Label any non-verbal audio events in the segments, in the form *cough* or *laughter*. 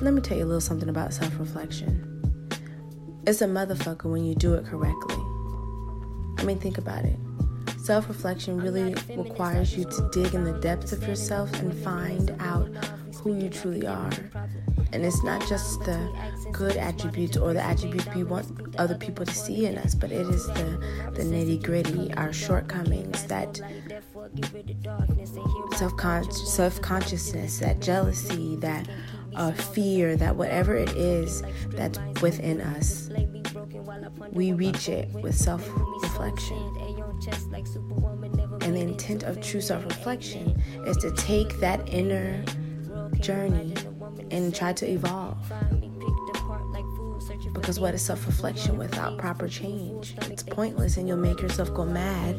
Let me tell you a little something about self reflection. It's a motherfucker when you do it correctly. I mean, think about it. Self reflection really requires you to dig in the depths of yourself and find out who you truly are. And it's not just the good attributes or the attributes we want other people to see in us, but it is the, the nitty gritty, our shortcomings, that self consciousness, that jealousy, that uh, fear, that whatever it is that's within us, we reach it with self reflection. And the intent of true self reflection is to take that inner journey and try to evolve. Because what is self reflection without proper change? It's pointless, and you'll make yourself go mad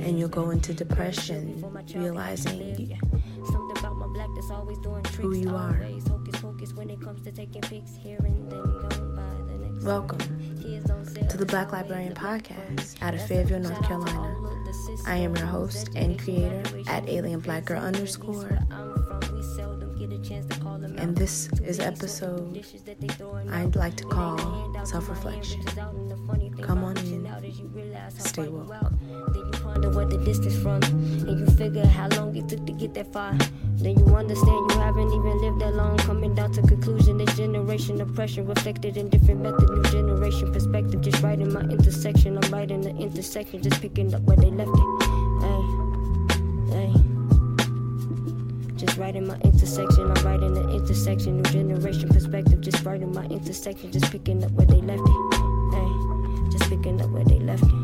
and you'll go into depression, realizing who you are. Welcome to the Black Librarian Podcast out of Fayetteville, North Carolina. I am your host and creator at Alien Black Girl underscore. And this is episode I'd like to call Self Reflection. Come on in, stay woke. Ponder what the distance from, and you figure how long it took to get that far. Then you understand you haven't even lived that long. Coming down to conclusion, this generation oppression reflected in different methods. New generation perspective, just right in my intersection. I'm right in the intersection, just picking up where they left it. Hey, hey. Just right in my intersection, I'm right in the intersection. New generation perspective, just right in my intersection, just picking up where they left it. Hey, just picking up where they left it.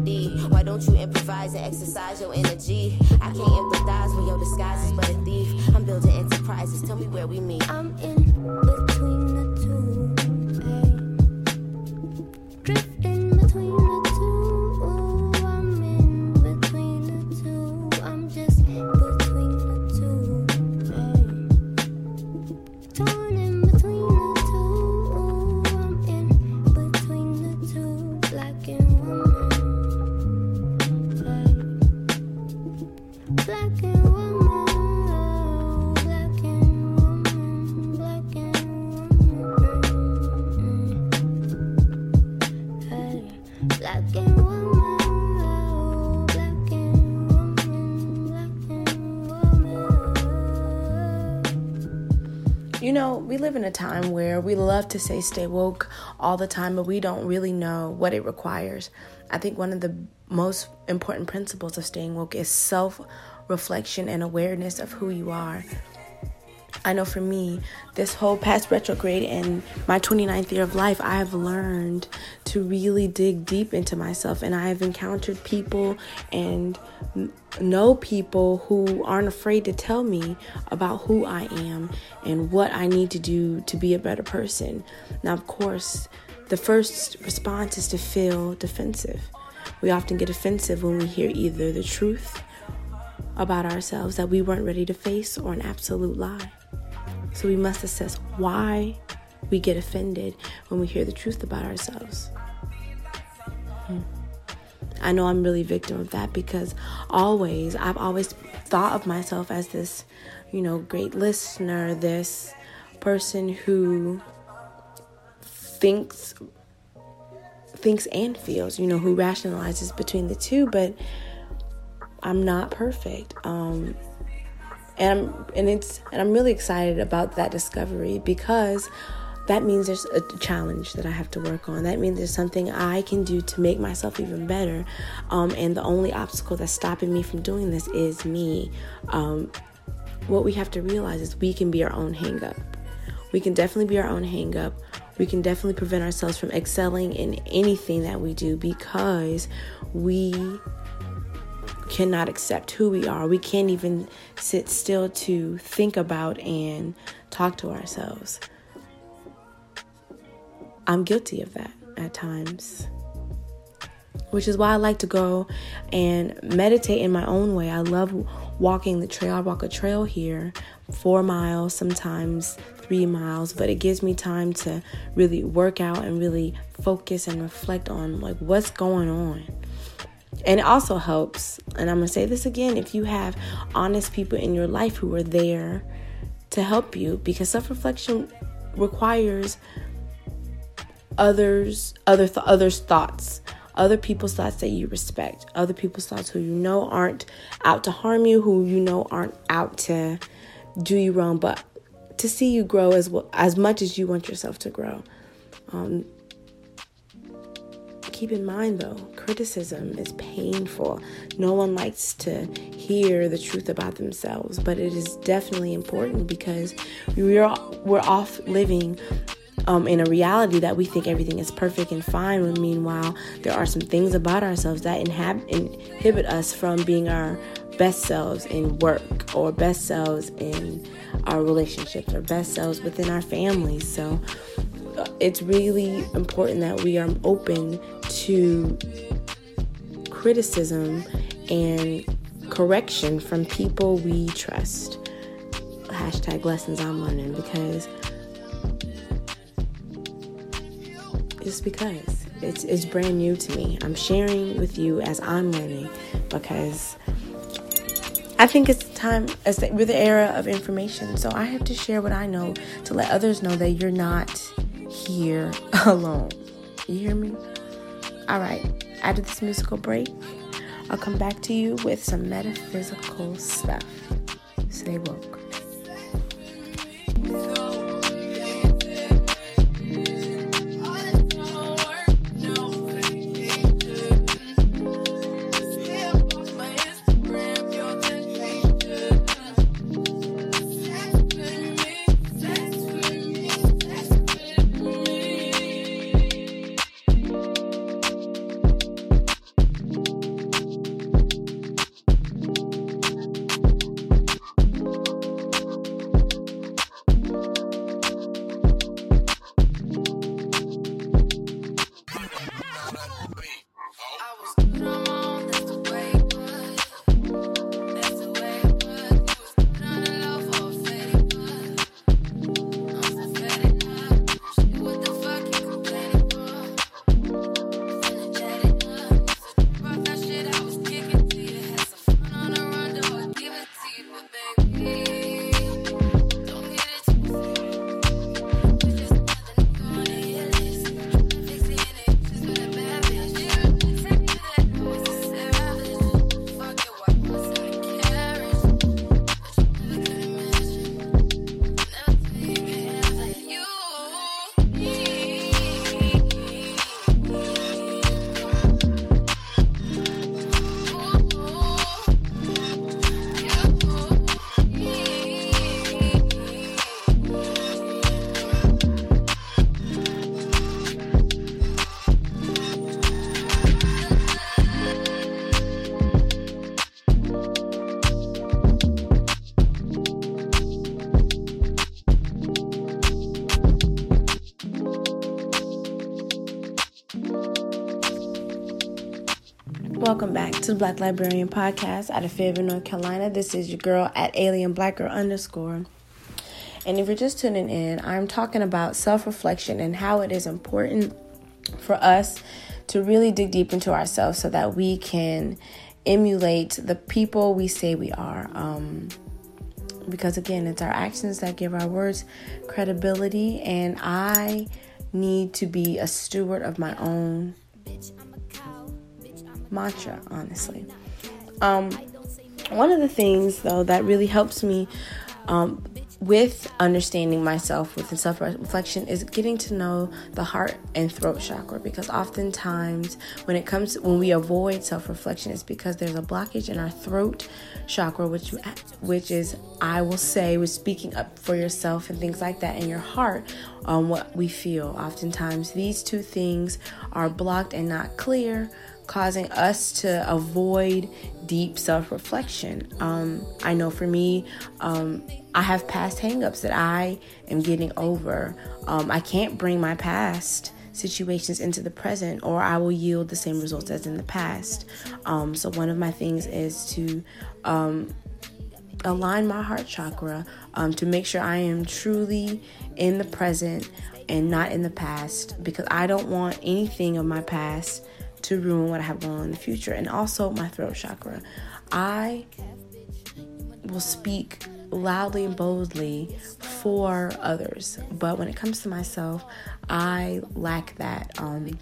Why don't you improvise and exercise your energy? I can't empathize when your disguise is but a thief. I'm building enterprises. Tell me where we meet. I'm in between the two. Drifting between the two. I'm in between the two. I'm just between the two. Torn love to say stay woke all the time, but we don't really know what it requires. I think one of the most important principles of staying woke is self reflection and awareness of who you are. I know for me, this whole past retrograde and my 29th year of life, I have learned to really dig deep into myself. And I have encountered people and know people who aren't afraid to tell me about who I am and what I need to do to be a better person. Now, of course, the first response is to feel defensive. We often get offensive when we hear either the truth about ourselves that we weren't ready to face or an absolute lie. So we must assess why we get offended when we hear the truth about ourselves. Hmm. I know I'm really victim of that because always I've always thought of myself as this, you know, great listener, this person who thinks thinks and feels, you know, who rationalizes between the two, but I'm not perfect. Um, and I'm and it's and I'm really excited about that discovery because that means there's a challenge that I have to work on. That means there's something I can do to make myself even better. Um, and the only obstacle that's stopping me from doing this is me. Um, what we have to realize is we can be our own hangup. We can definitely be our own hangup. We can definitely prevent ourselves from excelling in anything that we do because we cannot accept who we are. We can't even sit still to think about and talk to ourselves. I'm guilty of that at times. Which is why I like to go and meditate in my own way. I love walking the trail. I walk a trail here, four miles, sometimes three miles, but it gives me time to really work out and really focus and reflect on like what's going on. And it also helps, and I'm gonna say this again, if you have honest people in your life who are there to help you, because self-reflection requires others, other th- others' thoughts, other people's thoughts that you respect, other people's thoughts who you know aren't out to harm you, who you know aren't out to do you wrong, but to see you grow as well, as much as you want yourself to grow. Um, keep in mind though, criticism is painful. No one likes to hear the truth about themselves, but it is definitely important because we're we're off living um, in a reality that we think everything is perfect and fine. When meanwhile, there are some things about ourselves that inhab- inhibit us from being our best selves in work or best selves in our relationships or best selves within our families. So it's really important that we are open to criticism and correction from people we trust. Hashtag lessons I'm learning because just because it's it's brand new to me. I'm sharing with you as I'm learning because I think it's time as the, we're the era of information. So I have to share what I know to let others know that you're not here *laughs* alone. You hear me? All right. After this musical break, I'll come back to you with some metaphysical stuff. Stay woke. Black Librarian Podcast out of Fayetteville, North Carolina. This is your girl at Alien Black Girl underscore. And if you're just tuning in, I'm talking about self reflection and how it is important for us to really dig deep into ourselves so that we can emulate the people we say we are. Um, because again, it's our actions that give our words credibility, and I need to be a steward of my own mantra, honestly. Um, one of the things, though, that really helps me um, with understanding myself with self reflection is getting to know the heart and throat chakra because oftentimes when it comes when we avoid self reflection it's because there's a blockage in our throat chakra which which is I will say with speaking up for yourself and things like that in your heart on what we feel oftentimes these two things are blocked and not clear causing us to avoid deep self reflection. Um, I know for me, um, I have past hangups that I am getting over. Um, I can't bring my past situations into the present, or I will yield the same results as in the past. Um, so, one of my things is to um, align my heart chakra um, to make sure I am truly in the present and not in the past because I don't want anything of my past to ruin what I have going on in the future. And also my throat chakra. I will speak loudly and boldly for others, but when it comes to myself, I lack that. Um,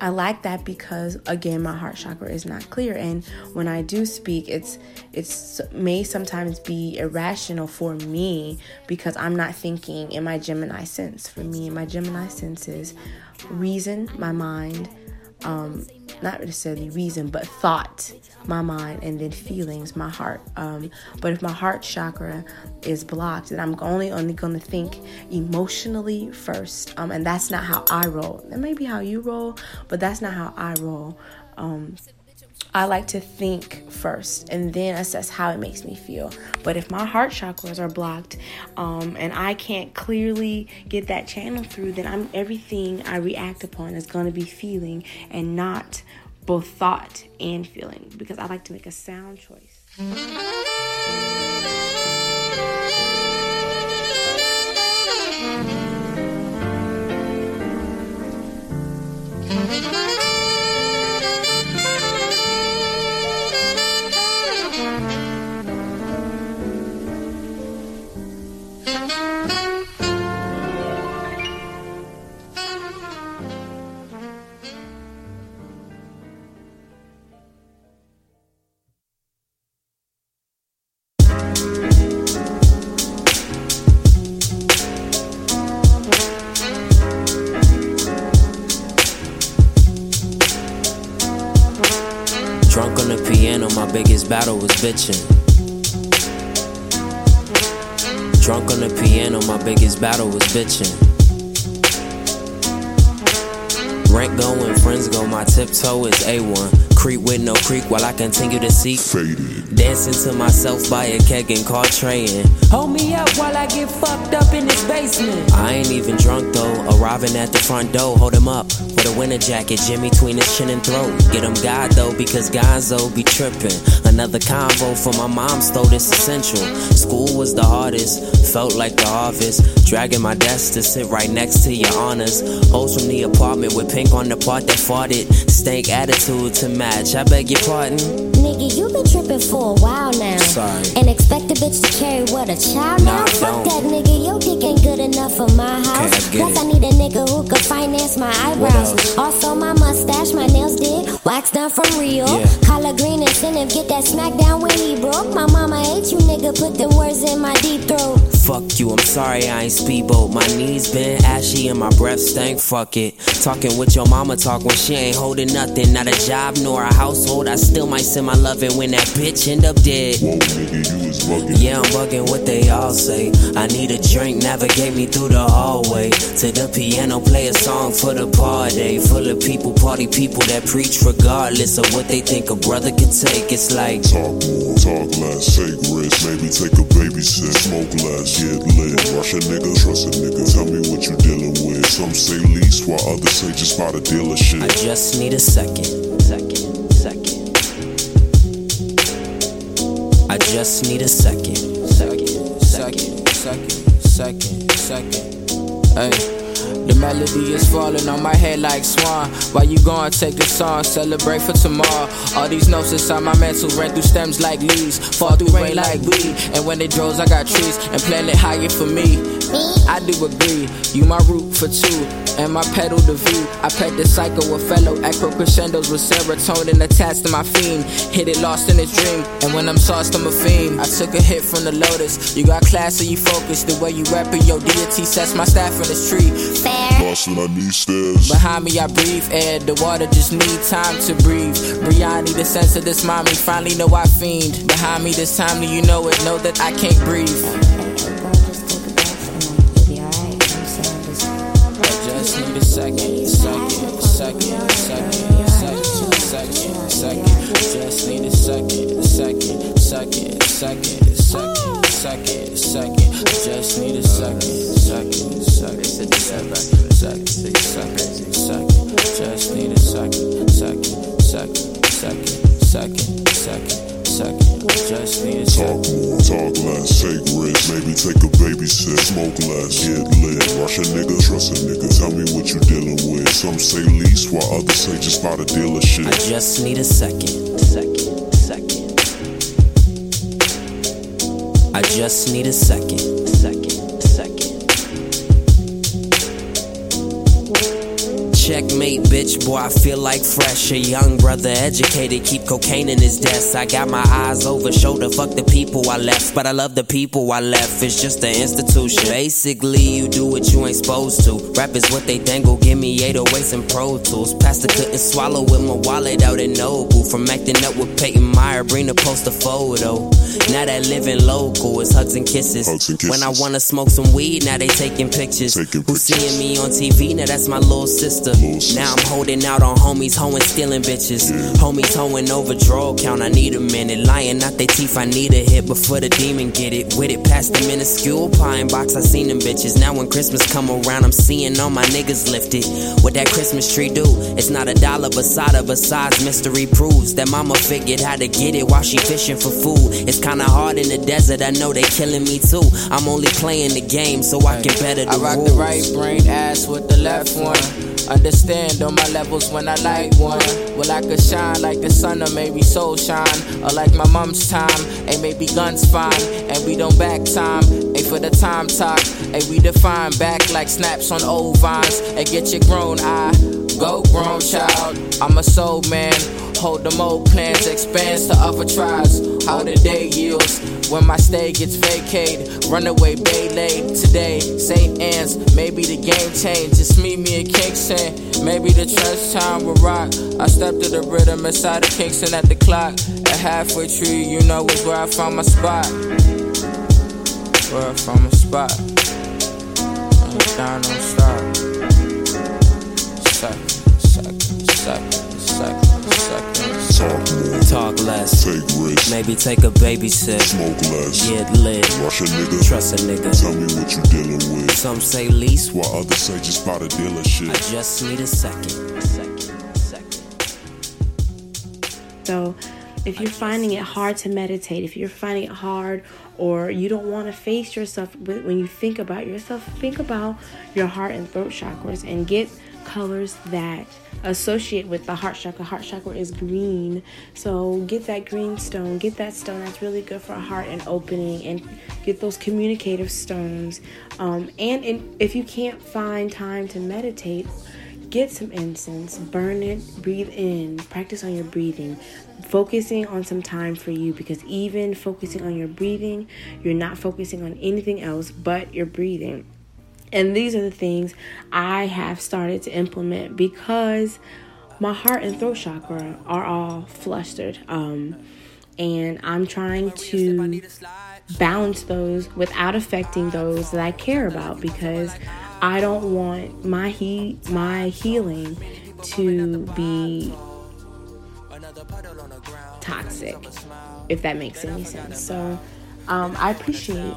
I lack that because again my heart chakra is not clear and when I do speak it's it's may sometimes be irrational for me because I'm not thinking in my Gemini sense. For me, my Gemini sense is reason, my mind, um, not necessarily reason, but thought, my mind, and then feelings, my heart. Um, but if my heart chakra is blocked, then I'm only only going to think emotionally first, um, and that's not how I roll. That may be how you roll, but that's not how I roll. Um, I like to think first and then assess how it makes me feel. But if my heart chakras are blocked um, and I can't clearly get that channel through, then I'm everything I react upon is going to be feeling and not both thought and feeling because I like to make a sound choice. *laughs* Drunk on the piano, my biggest battle was bitching. Rent go when friends go, my tiptoe is A1. Creep with no creek while I continue to seek. Faded. Dancing to myself by a keg and car traying. Hold me up while I get fucked up in this basement. I ain't even drunk though. Arriving at the front door, hold him up with a winter jacket, Jimmy between his chin and throat. Get him God though, because Gonzo be tripping. Another convo for my mom's though, this essential. School was the hardest, felt like the harvest. Dragging my desk to sit right next to your honors. Hoes from the apartment with pink on the part that farted. Stank attitude to match. I beg your pardon. Nigga, you been tripping for a while now. Sorry. And expect a bitch to carry what a child now? Fuck that nigga, your dick ain't good enough for my house. Plus. I need a nigga who could finance my eyebrows. Also, my mustache, my nails did. Wax done from Rio. Yeah. Collar green incentive, get that smack down when he broke. My mama hate you, nigga, put them words in my deep throat. Fuck you, I'm sorry I ain't speedboat. My knees been ashy and my breath stank. Fuck it. Talking with your mama talk when she ain't holding nothing. Not a job nor a household. I still might send my loving when that bitch end up dead. Whoa, nigga, bugging. Yeah, I'm bugging what they all say. I need a drink, navigate me through the hallway. To the piano, play a song for the party. Full of people, party people that preach regardless of what they think a brother can take. It's like, Talk more, talk less, take risks, maybe take a baby babysit, smoke less, get lit. Rush a nigga, trust a nigga, tell me what you dealing with. Some say lease, while others say just buy the dealership. I just need a second, second, just need a second. Second, second, second, second, second. Hey. The melody is falling on my head like swan. Why you gonna take the song, celebrate for tomorrow? All these notes inside my mental ran through stems like leaves, fall through rain like weed. And when it draws, I got trees and planet higher for me. I do agree, you my root for two, and my pedal the V. I I pet the cycle with fellow echo crescendos with serotonin attached to my fiend. Hit it lost in a dream, and when I'm sauced, I'm a fiend. I took a hit from the lotus. You got class, so you focus. The way you rapping your deity sets my staff in this tree. Lost and I need stairs. Behind me, I breathe air. The water just need time to breathe. Brianni, the sense of this mommy, finally know I fiend. Behind me, this time, you know it. Know that I can't breathe. Second, second, second, second, second, second, second. Just need a second, second, second, second, second, second, second. Just need a second, second, second, second, second, second, second. Just need a second, second, second, second, second, second, second. Just need a Talk more, talk less, take risks, maybe take a babysit, smoke less, get lit, rush a nigga, trust a nigga, tell me what you dealing with. Some say lease, while others say just buy the dealership. I just need a second, second, second. I just need a second, Checkmate, bitch, boy, I feel like fresh. A young brother, educated, keep cocaine in his desk. I got my eyes over shoulder, fuck the people I left. But I love the people I left, it's just an institution. Basically, you do what you ain't supposed to. Rap is what they dangle, give me 808s and Pro Tools. Pastor couldn't swallow with my wallet out in Noble. From acting up with Peyton Meyer, bring the poster photo. Now that living local is hugs and kisses. Hugs and When I kisses. wanna smoke some weed, now they taking pictures. Taking Who pictures. seeing me on TV? Now that's my little sister. Now I'm holding out on homies, hoeing, stealing bitches. Homies hoeing over draw count, I need a minute. Lying out they teeth, I need a hit before the demon get it. With it past the minuscule pine box, I seen them bitches. Now when Christmas come around, I'm seeing all my niggas lifted. What that Christmas tree do? It's not a dollar beside of besides mystery proves that mama figured how to get it while she fishing for food. It's kinda hard in the desert, I know they killing me too. I'm only playing the game so I can better the I rock rules. the right brain ass with the left one. Understand on my levels when I like one. Well, I could shine like the sun or maybe soul shine. Or like my mom's time. And maybe guns fine. And we don't back time. Hey, for the time talk. Hey, we define back like snaps on old vines. And get your grown eye. Go grown child. I'm a soul man. Hold them old plans, expands to other tribes. How the day yields when my stay gets vacated. Runaway bay laid today, St. Anne's. Maybe the game changed. Just meet me in Kingston. Maybe the trench time will rock. I step to the rhythm inside of Kingston at the clock. At halfway tree, you know is where I found my spot. Where I found my spot. Down, don't stop. Talk more, Talk less, take risks, maybe take a baby sip. smoke less, Get lit, rush a nigga, trust a nigga. tell me what you dealing with. Some say lease, While others say just buy the I just need a second, second, second. So, if you're finding it hard to meditate, if you're finding it hard or you don't want to face yourself when you think about yourself, think about your heart and throat chakras and get colors that associate with the heart chakra. Heart chakra is green. So, get that green stone, get that stone that's really good for heart and opening and get those communicative stones. Um, and, and if you can't find time to meditate, Get some incense, burn it, breathe in, practice on your breathing, focusing on some time for you because even focusing on your breathing, you're not focusing on anything else but your breathing. And these are the things I have started to implement because my heart and throat chakra are all flustered. Um, and I'm trying to balance those without affecting those that I care about because I don't want my he my healing to be toxic if that makes any sense. So um, I appreciate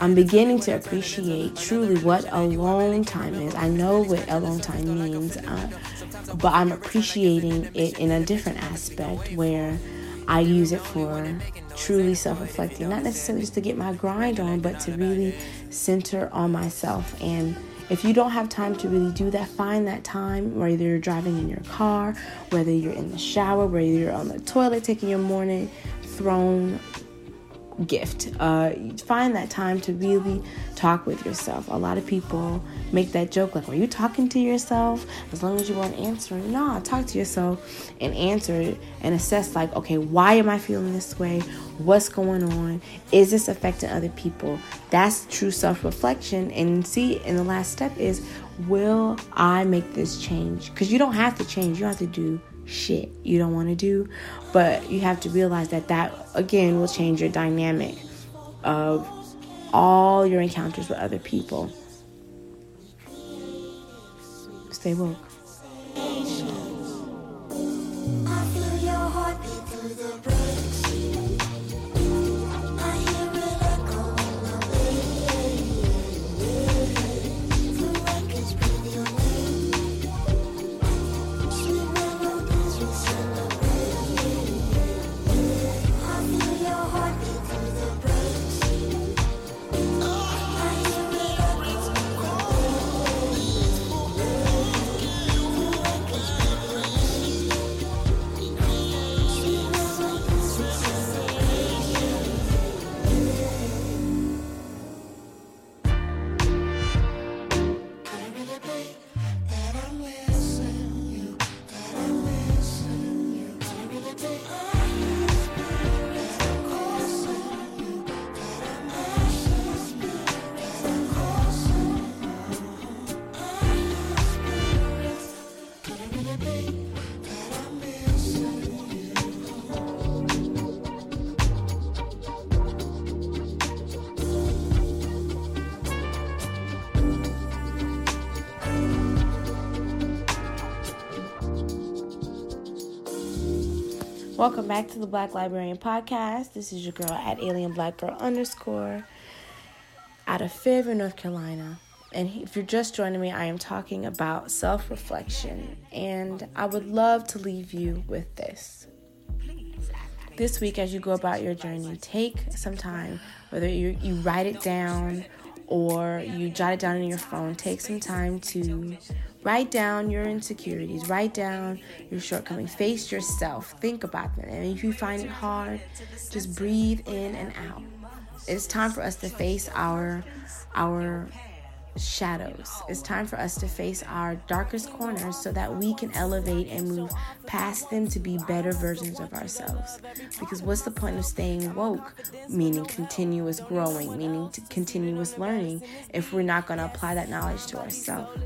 I'm beginning to appreciate truly what alone time is. I know what alone time means, uh, but I'm appreciating it in a different aspect where I use it for truly self reflecting, not necessarily just to get my grind on, but to really center on myself. And if you don't have time to really do that, find that time, whether you're driving in your car, whether you're in the shower, whether you're on the toilet taking your morning throne gift. Uh, find that time to really talk with yourself. A lot of people make that joke like, "Are you talking to yourself?" As long as you weren't answering, no, talk to yourself and answer it and assess like, okay, why am I feeling this way? What's going on? Is this affecting other people? That's true self-reflection. And see, in the last step is, will I make this change? Because you don't have to change. You have to do shit you don't want to do but you have to realize that that again will change your dynamic of all your encounters with other people. Stay woke welcome back to the black librarian podcast. This is your girl at alien black girl underscore out of fayetteville north carolina. And if you're just joining me i am talking about self-reflection. And i would love to leave you with this. This week as you go about your journey take some time whether you, you write it down or you jot it down in your phone take some time to write down your insecurities write down your shortcomings face yourself think about them and if you find it hard just breathe in and out it's time for us to face our our shadows. It's time for us to face our darkest corners so that we can elevate and move past them to be better versions of ourselves. Because what's the point of staying woke, meaning continuous growing, meaning continuous learning, if we're not going to apply that knowledge to ourselves?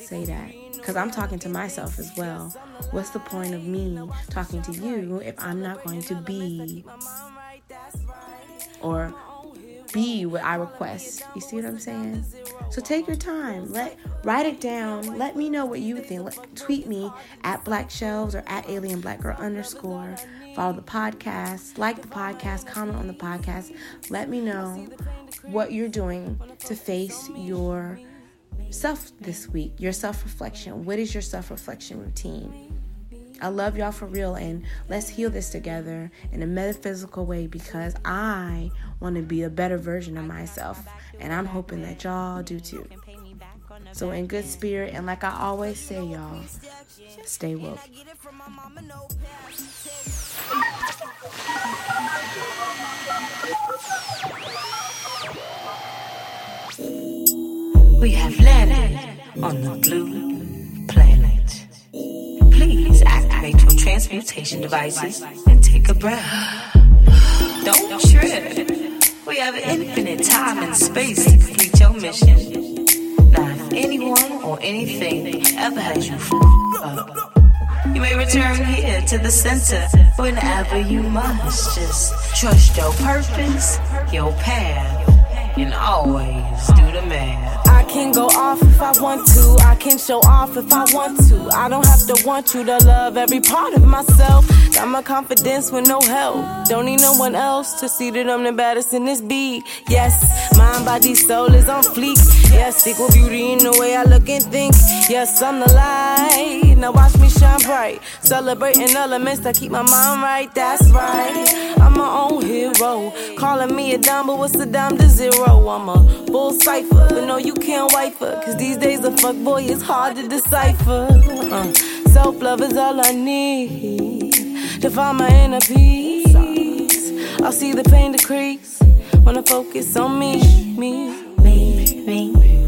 Say that. Because I'm talking to myself as well. What's the point of me talking to you if I'm not going to be or be what I request. You see what I'm saying? So take your time. Let write it down. Let me know what you think. Let, tweet me at Black Shelves or at Alien Black Girl underscore. Follow the podcast, like the podcast, comment on the podcast. Let me know what you're doing to face your self this week, your self reflection. What is your self reflection routine? I love y'all for real, and let's heal this together in a metaphysical way because I want to be a better version of myself, and I'm hoping that y'all do too. So, in good spirit, and like I always say, y'all, stay woke. We have landed on the blue planet. Please activate your transmutation devices and take a breath. Don't trip. We have infinite time and space to complete your mission. Not anyone or anything ever has you up, you may return here to the center whenever you must. Just trust your purpose, your path, and always do the math. I can go off if I want to. I can show off if I want to. I don't have to want you to love every part of myself. Got my confidence with no help. Don't need no one else to see that I'm the baddest in this beat. Yes, mind, body, soul is on fleek. Yes, equal beauty in the way I look and think. Yes, I'm the light. Now watch me shine bright. Celebrating elements that keep my mind right. That's right. I'm my own hero. Calling me a dime, but what's a dime to zero? I'm a full cipher, but no, you can't wipe her. Cause these days a fuck boy is hard to decipher. Uh, Self love is all I need to find my inner peace. I'll see the pain decrease when I focus on me, me, me, me.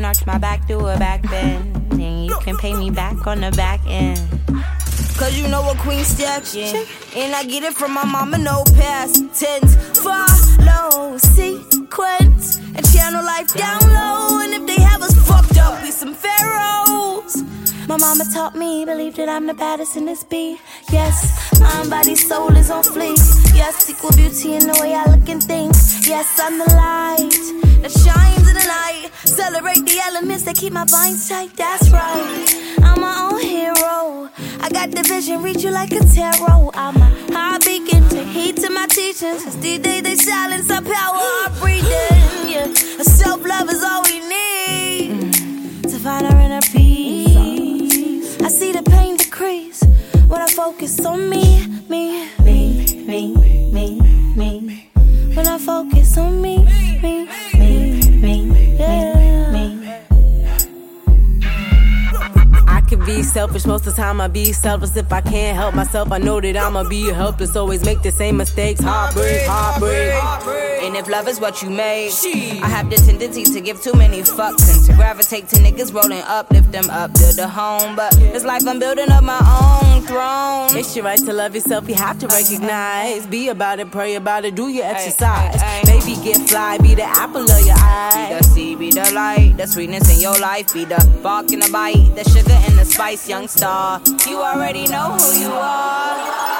Can arch my back, do a back bend, and you can pay me back on the back end. Cause you know a queen stacking. And I get it from my mama, no past tense. Follow sequence and channel life down low. And if they have us fucked up, we some pharaohs. My mama taught me, believe that I'm the baddest in this beat. Yes, mind, body, soul is on fleek. Yes, equal beauty in the way I look and think. Yes, I'm the light that shines in the night. Celebrate the elements that keep my binds tight. That's right. I'm my own hero. I got the vision, read you like a tarot. I'm a high beacon, take heed to my teachings. Cause these they silence our power, our breathing. Yeah, self love is all we need to find our inner peace. I see the pain decrease when I focus on me, selfish most of the time. I be selfless if I can't help myself. I know that I'ma be helpless. Always make the same mistakes. Heartbreak, heartbreak. heartbreak. And if love is what you made, I have the tendency to give too many fucks and to gravitate to niggas rolling up, lift them up build a home. But it's like I'm building up my own throne. It's your right to love yourself. You have to recognize. Be about it, pray about it, do your exercise. Baby, get fly. Be the apple of your eye. Be the seed, be the light, the sweetness in your life. Be the bark and the bite, the sugar and spice, young star. You already know who you are.